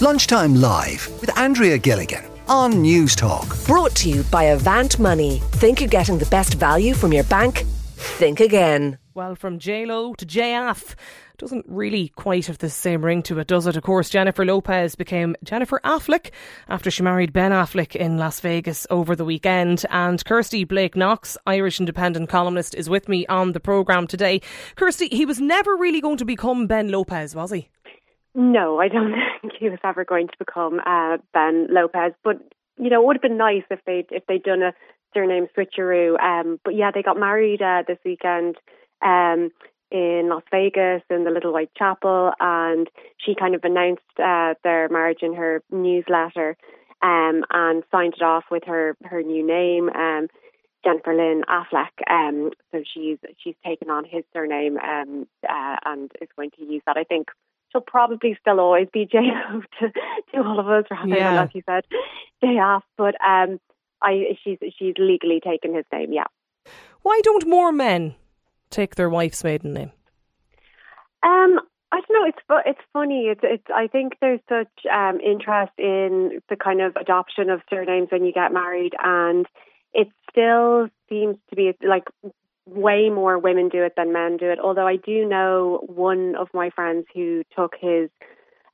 Lunchtime Live with Andrea Gilligan on Newstalk. Brought to you by Avant Money. Think you're getting the best value from your bank? Think again. Well, from J-Lo to JF doesn't really quite have the same ring to it, does it? Of course, Jennifer Lopez became Jennifer Affleck after she married Ben Affleck in Las Vegas over the weekend. And Kirsty Blake Knox, Irish independent columnist, is with me on the programme today. Kirsty, he was never really going to become Ben Lopez, was he? No, I don't think he was ever going to become uh, Ben Lopez. But you know, it would have been nice if they if they'd done a surname switcheroo. Um, but yeah, they got married uh, this weekend um, in Las Vegas in the Little White Chapel, and she kind of announced uh, their marriage in her newsletter um, and signed it off with her her new name. Um, Jennifer Lynn Affleck. Um, so she's she's taken on his surname um, uh, and is going to use that. I think she'll probably still always be J to, to all of us, rather yeah. than like you said, JF. But um, I she's she's legally taken his name. Yeah. Why don't more men take their wife's maiden name? Um, I don't know. It's it's funny. It's it's. I think there's such um, interest in the kind of adoption of surnames when you get married, and it still seems to be like way more women do it than men do it. Although I do know one of my friends who took his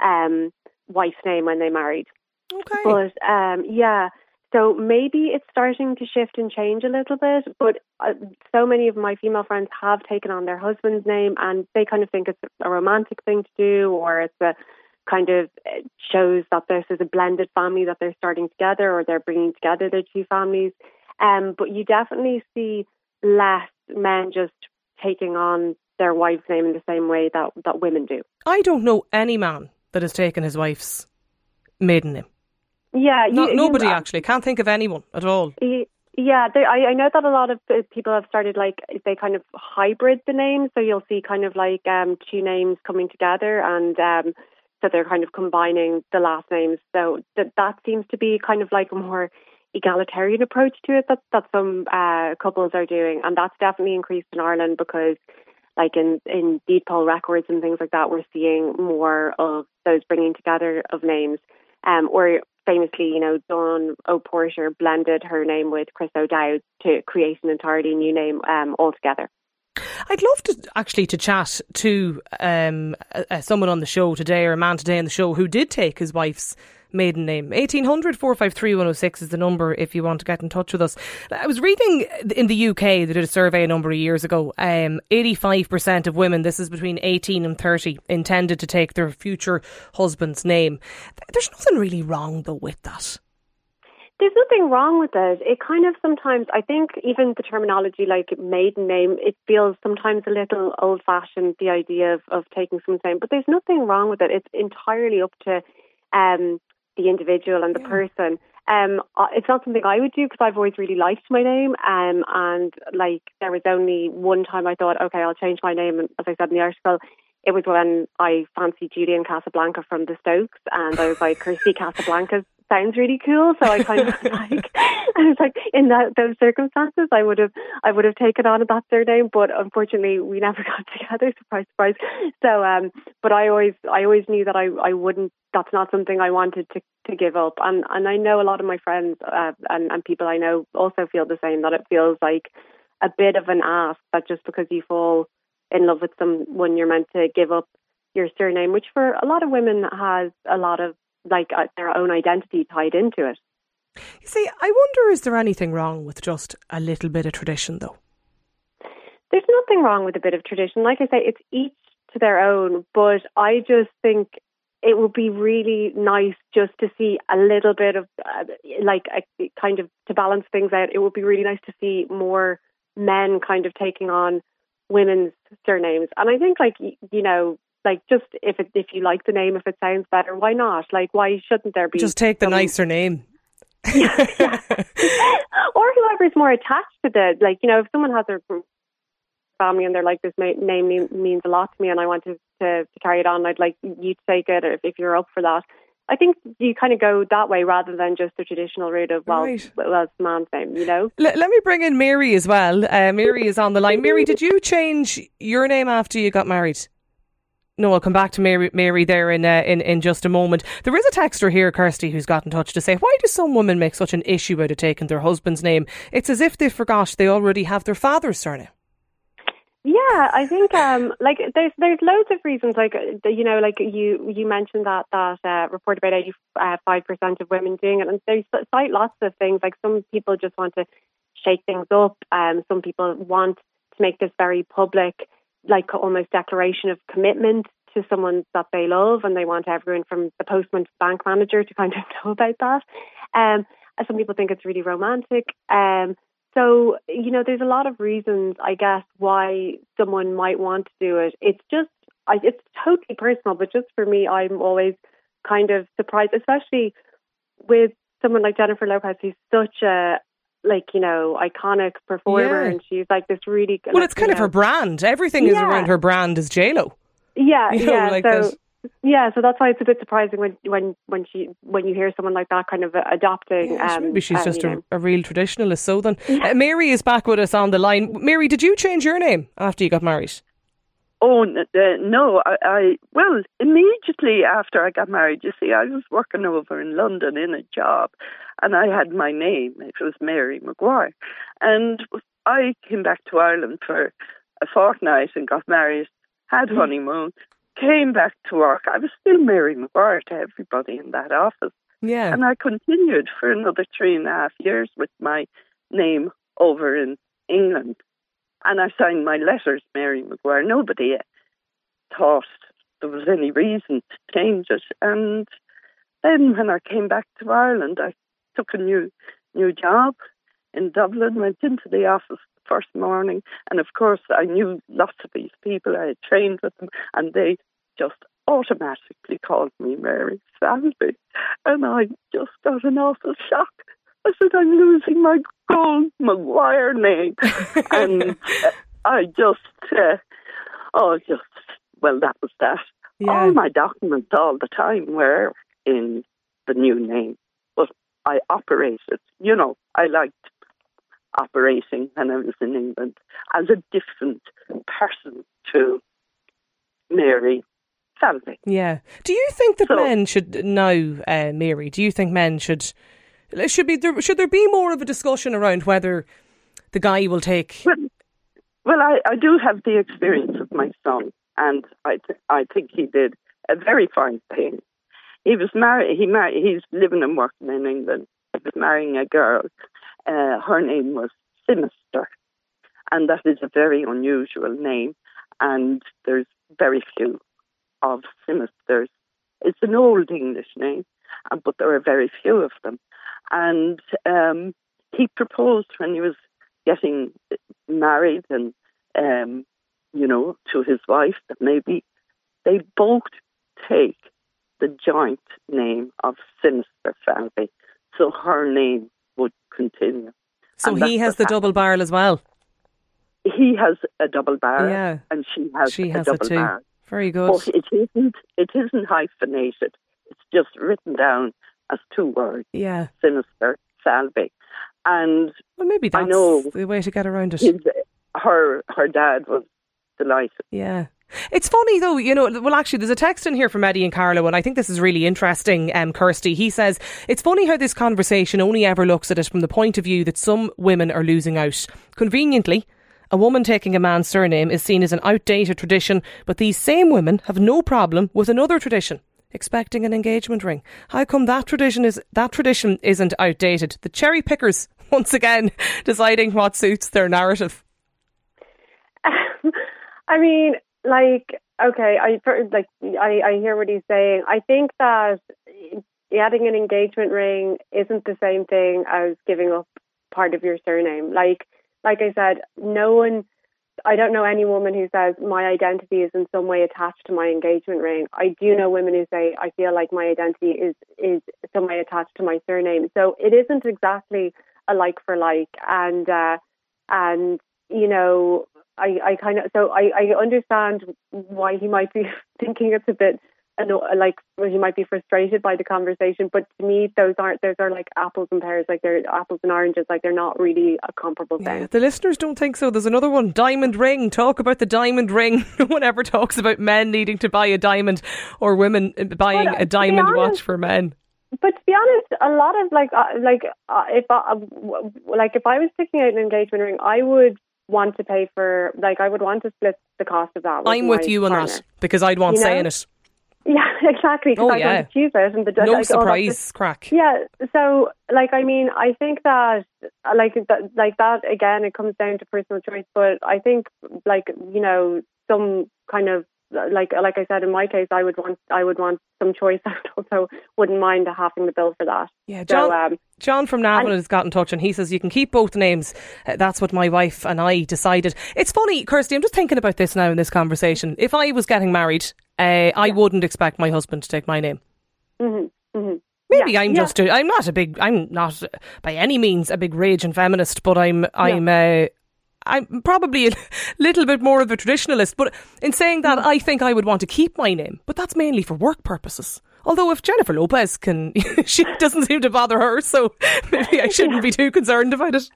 um, wife's name when they married. Okay. But um, yeah, so maybe it's starting to shift and change a little bit. But uh, so many of my female friends have taken on their husband's name, and they kind of think it's a romantic thing to do, or it's a kind of shows that this is a blended family that they're starting together, or they're bringing together their two families. Um, but you definitely see less men just taking on their wife's name in the same way that, that women do. I don't know any man that has taken his wife's maiden name. Yeah, you, nobody you, actually. Can't think of anyone at all. Yeah, they, I, I know that a lot of people have started like they kind of hybrid the names, so you'll see kind of like um, two names coming together, and um, so they're kind of combining the last names. So that that seems to be kind of like a more egalitarian approach to it that that some uh, couples are doing, and that's definitely increased in Ireland because, like in in deed poll records and things like that, we're seeing more of those bringing together of names. Um, or famously, you know, Dawn O'Porter blended her name with Chris O'Dowd to create an entirely new name um, altogether. I'd love to actually to chat to um, someone on the show today or a man today on the show who did take his wife's maiden name. 1800 453 106 is the number if you want to get in touch with us. I was reading in the UK, they did a survey a number of years ago. Um, 85% of women, this is between 18 and 30, intended to take their future husband's name. There's nothing really wrong though with that. There's nothing wrong with it. It kind of sometimes, I think, even the terminology like maiden name, it feels sometimes a little old fashioned, the idea of, of taking someone's name, but there's nothing wrong with it. It's entirely up to um, the individual and the yeah. person. Um, it's not something I would do because I've always really liked my name. Um, and like there was only one time I thought, okay, I'll change my name. And as I said in the article, it was when I fancied Julian Casablanca from the Strokes, and I was like, Kirsty Casablanca's sounds really cool. So I kind of like, I was like, in that those circumstances, I would have, I would have taken on that surname, but unfortunately, we never got together. Surprise, surprise. So, um, but I always, I always knew that I, I wouldn't. That's not something I wanted to to give up. And and I know a lot of my friends uh, and and people I know also feel the same. That it feels like a bit of an ask that just because you fall in love with someone, you're meant to give up your surname, which for a lot of women has a lot of like uh, their own identity tied into it. You see, I wonder is there anything wrong with just a little bit of tradition, though? There's nothing wrong with a bit of tradition. Like I say, it's each to their own, but I just think it would be really nice just to see a little bit of uh, like a, kind of to balance things out. It would be really nice to see more men kind of taking on women's surnames. And I think like you know like just if it, if you like the name, if it sounds better, why not? Like why shouldn't there be? Just take the nicer name. yeah, yeah. or whoever's more attached to the like you know if someone has a family and they're like this name means a lot to me and I want to, to, to carry it on I'd like you to take it or if, if you're up for that I think you kind of go that way rather than just the traditional route of well, right. well, it's man's name, you know. L- let me bring in Mary as well. Uh, Mary is on the line. Mary, did you change your name after you got married? No, I'll come back to Mary, Mary there in, uh, in in just a moment. There is a texter here, Kirsty, who's got in touch to say, why do some women make such an issue out of taking their husband's name? It's as if they forgot they already have their father's surname. Yeah, I think um, like there's there's loads of reasons. Like you know, like you you mentioned that that uh, report about eighty five percent of women doing it, and there's cite lots of things. Like some people just want to shake things up. Um, some people want to make this very public like almost declaration of commitment to someone that they love, and they want everyone from the postman to the bank manager to kind of know about that. Um, some people think it's really romantic. Um, so you know, there's a lot of reasons, I guess, why someone might want to do it. It's just, I, it's totally personal, but just for me, I'm always kind of surprised, especially with someone like Jennifer Lopez, who's such a like you know iconic performer, Yeah. and she's like this really Well, like, it's kind of know- her brand. Everything is around her brand is J-Lo. Yeah, You know, yeah. like so that. yeah, so that's why it's a bit surprising when when when she when you hear someone like that kind of uh, adopting. Yes, um, maybe she's um, just you a, know. a real traditionalist. So then, uh, Mary is back with us on the line. Mary, did you change your name after you got married? Oh n- uh, no! I, I well immediately after I got married. You see, I was working over in London in a job, and I had my name. It was Mary McGuire. and I came back to Ireland for a fortnight and got married. Had mm. honeymoon, came back to work. I was still Mary McGuire to everybody in that office. Yeah. And I continued for another three and a half years with my name over in England. And I signed my letters, Mary McGuire. Nobody thought there was any reason to change it. And then when I came back to Ireland, I took a new new job in Dublin, went into the office the first morning. And of course, I knew lots of these people. I had trained with them, and they just automatically called me Mary Salby. And I just got an awful shock. I said, I'm losing my gold Maguire name. and uh, I just, uh, oh, just, well, that was that. Yeah. All my documents all the time were in the new name. I operated, you know, I liked operating when I was in England as a different person to Mary Salvi. Yeah. Do you think that So- men should know uh, Mary? Do you think men should should be there? Should there be more of a discussion around whether the guy will take? Well, well I, I do have the experience of my son, and I, th- I think he did a very fine thing. He was married. He married. He's living and working in England. He was marrying a girl. Uh, her name was Sinister, and that is a very unusual name. And there's very few of Sinisters. It's an old English name, uh, but there are very few of them. And um, he proposed when he was getting married and um, you know to his wife that maybe they both take the joint name of Sinister Falvey, so her name would continue. So he has the happened. double barrel as well. He has a double barrel, Yeah. and she has She a has it double too. barrel. Very good. But it isn't. It isn't hyphenated. It's just written down as two words: Yeah. Sinister Salvi. And Well, maybe I that's know. the way to get around it. his, her her dad was delighted. Yeah. It's funny though, you know. Well, actually, there's a text in here from Eddie and Carlow, and I think this is really interesting. Um, Kirsty, he says it's funny how this conversation only ever looks at it from the point of view that some women are losing out. Conveniently, a woman taking a man's surname is seen as an outdated tradition, but these same women have no problem with another tradition. Expecting an engagement ring. How come that tradition is that tradition isn't outdated? The cherry pickers once again deciding what suits their narrative. I mean, like, okay, I like, I, I hear what he's saying. I think that adding an engagement ring isn't the same thing as giving up part of your surname. Like, like I said, no one. I don't know any woman who says my identity is in some way attached to my engagement ring. I do know women who say I feel like my identity is is some way attached to my surname. So it isn't exactly a like for like, and uh, and you know I, I kind of so I, I understand why he might be thinking it's a bit like he might be frustrated by the conversation. But to me, those aren't those are like apples and pears, like they're apples and oranges, like they're not really a comparable thing. Yeah, the listeners don't think so. There's another one, diamond ring. Talk about the diamond ring. no one ever talks about men needing to buy a diamond or women buying But, uh, a diamond honest, watch for men. But to be honest, a lot of like uh, like uh, if I, uh, like if I was picking out an engagement ring, I would want to pay for like I would want to split the cost of that. With I'm with you on that because I'd want You know? saying it. Yeah, exactly. Because Oh, I yeah. don't choose it, and the No like, oh, surprise crack. Yeah. So, like, I mean, I think that, like, that, like that again, it comes down to personal choice. But I think, like, you know, some kind of like, like I said, in my case, I would want, I would want some choice. I also wouldn't mind having the bill for that. Yeah, So, John, um, John from Navan has got in touch and he says you can keep both names. Uh, that's what my wife and I decided. It's funny, Kirsty, I'm just thinking about this now in this conversation. If I was getting married, uh, I wouldn't expect my husband to take my name. mhm, mhm. Maybe Yeah, I'm yeah. just a, I'm not a big I'm not by any means a big rage and feminist, but I'm I'm uh, I'm probably a little bit more of a traditionalist. But in saying that, Mm. I think I would want to keep my name, but that's mainly for work purposes. Although if Jennifer Lopez can, she doesn't seem to bother her, so maybe I shouldn't be too concerned about it.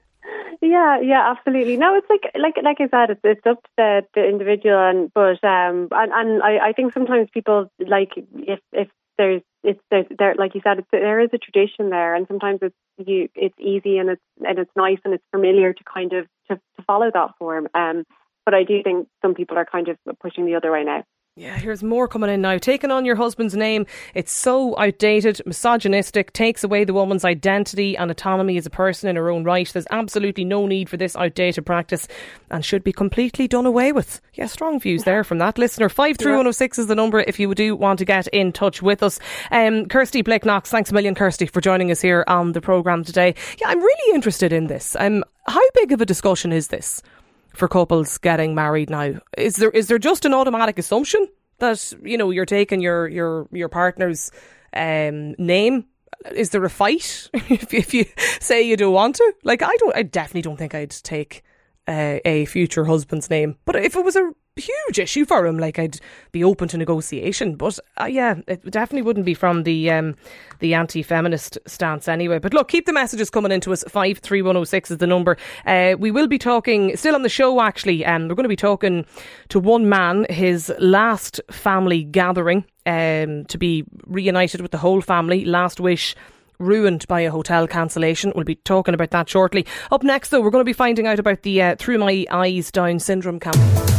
Yeah, yeah, absolutely. No, it's like like like I said, it's it's up to the, the individual, and but um, and and I, I think sometimes people like if if there's it's there, there like you said, it's, there is a tradition there, and sometimes it's you it's easy and it's and it's nice and it's familiar to kind of to follow that form. Um, but I do think some people are kind of pushing the other way now. Yeah, here's more coming in now. Taking on your husband's name, it's so outdated, misogynistic, takes away the woman's identity and autonomy as a person in her own right. There's absolutely no need for this outdated practice and should be completely done away with. Yeah, strong views there from that listener. 53106 is the number if you do want to get in touch with us. Um, Kirsty Blake Knox, thanks a million, Kirsty, for joining us here on the programme today. Yeah, I'm really interested in this. Um, how big of a discussion is this? For couples getting married now? Is there is there just an automatic assumption that you know you're taking your your your partner's um, name? Is there a fight if, if you say you don't want to? Like I don't, I definitely don't think I'd take uh, a future husband's name. But if it was a huge issue for him, like I'd be open to negotiation. But uh, yeah, it definitely wouldn't be from the um, the anti-feminist stance anyway. But look, keep the messages coming into us. Five three one zero six is the number. Uh, we will be talking still on the show. Actually, um, we're going to be talking to one man, his last family gathering, um, to be reunited with the whole family. Last wish ruined by a hotel cancellation. We'll be talking about that shortly. Up next, though, we're going to be finding out about the uh, Through My Eyes Down syndrome campaign.